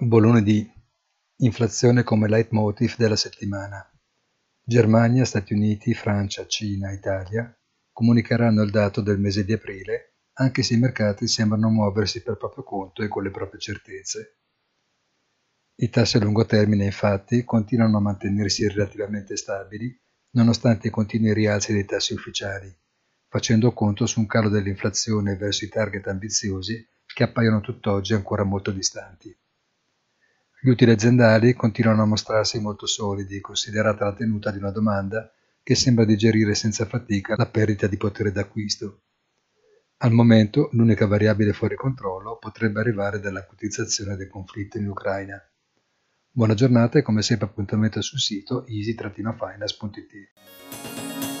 Bolone di inflazione come leitmotiv della settimana. Germania, Stati Uniti, Francia, Cina, Italia comunicheranno il dato del mese di aprile, anche se i mercati sembrano muoversi per proprio conto e con le proprie certezze. I tassi a lungo termine, infatti, continuano a mantenersi relativamente stabili, nonostante i continui rialzi dei tassi ufficiali, facendo conto su un calo dell'inflazione verso i target ambiziosi che appaiono tutt'oggi ancora molto distanti. Gli utili aziendali continuano a mostrarsi molto solidi, considerata la tenuta di una domanda che sembra digerire senza fatica la perdita di potere d'acquisto. Al momento l'unica variabile fuori controllo potrebbe arrivare dall'acutizzazione del conflitto in Ucraina. Buona giornata e come sempre appuntamento sul sito easy-finance.it.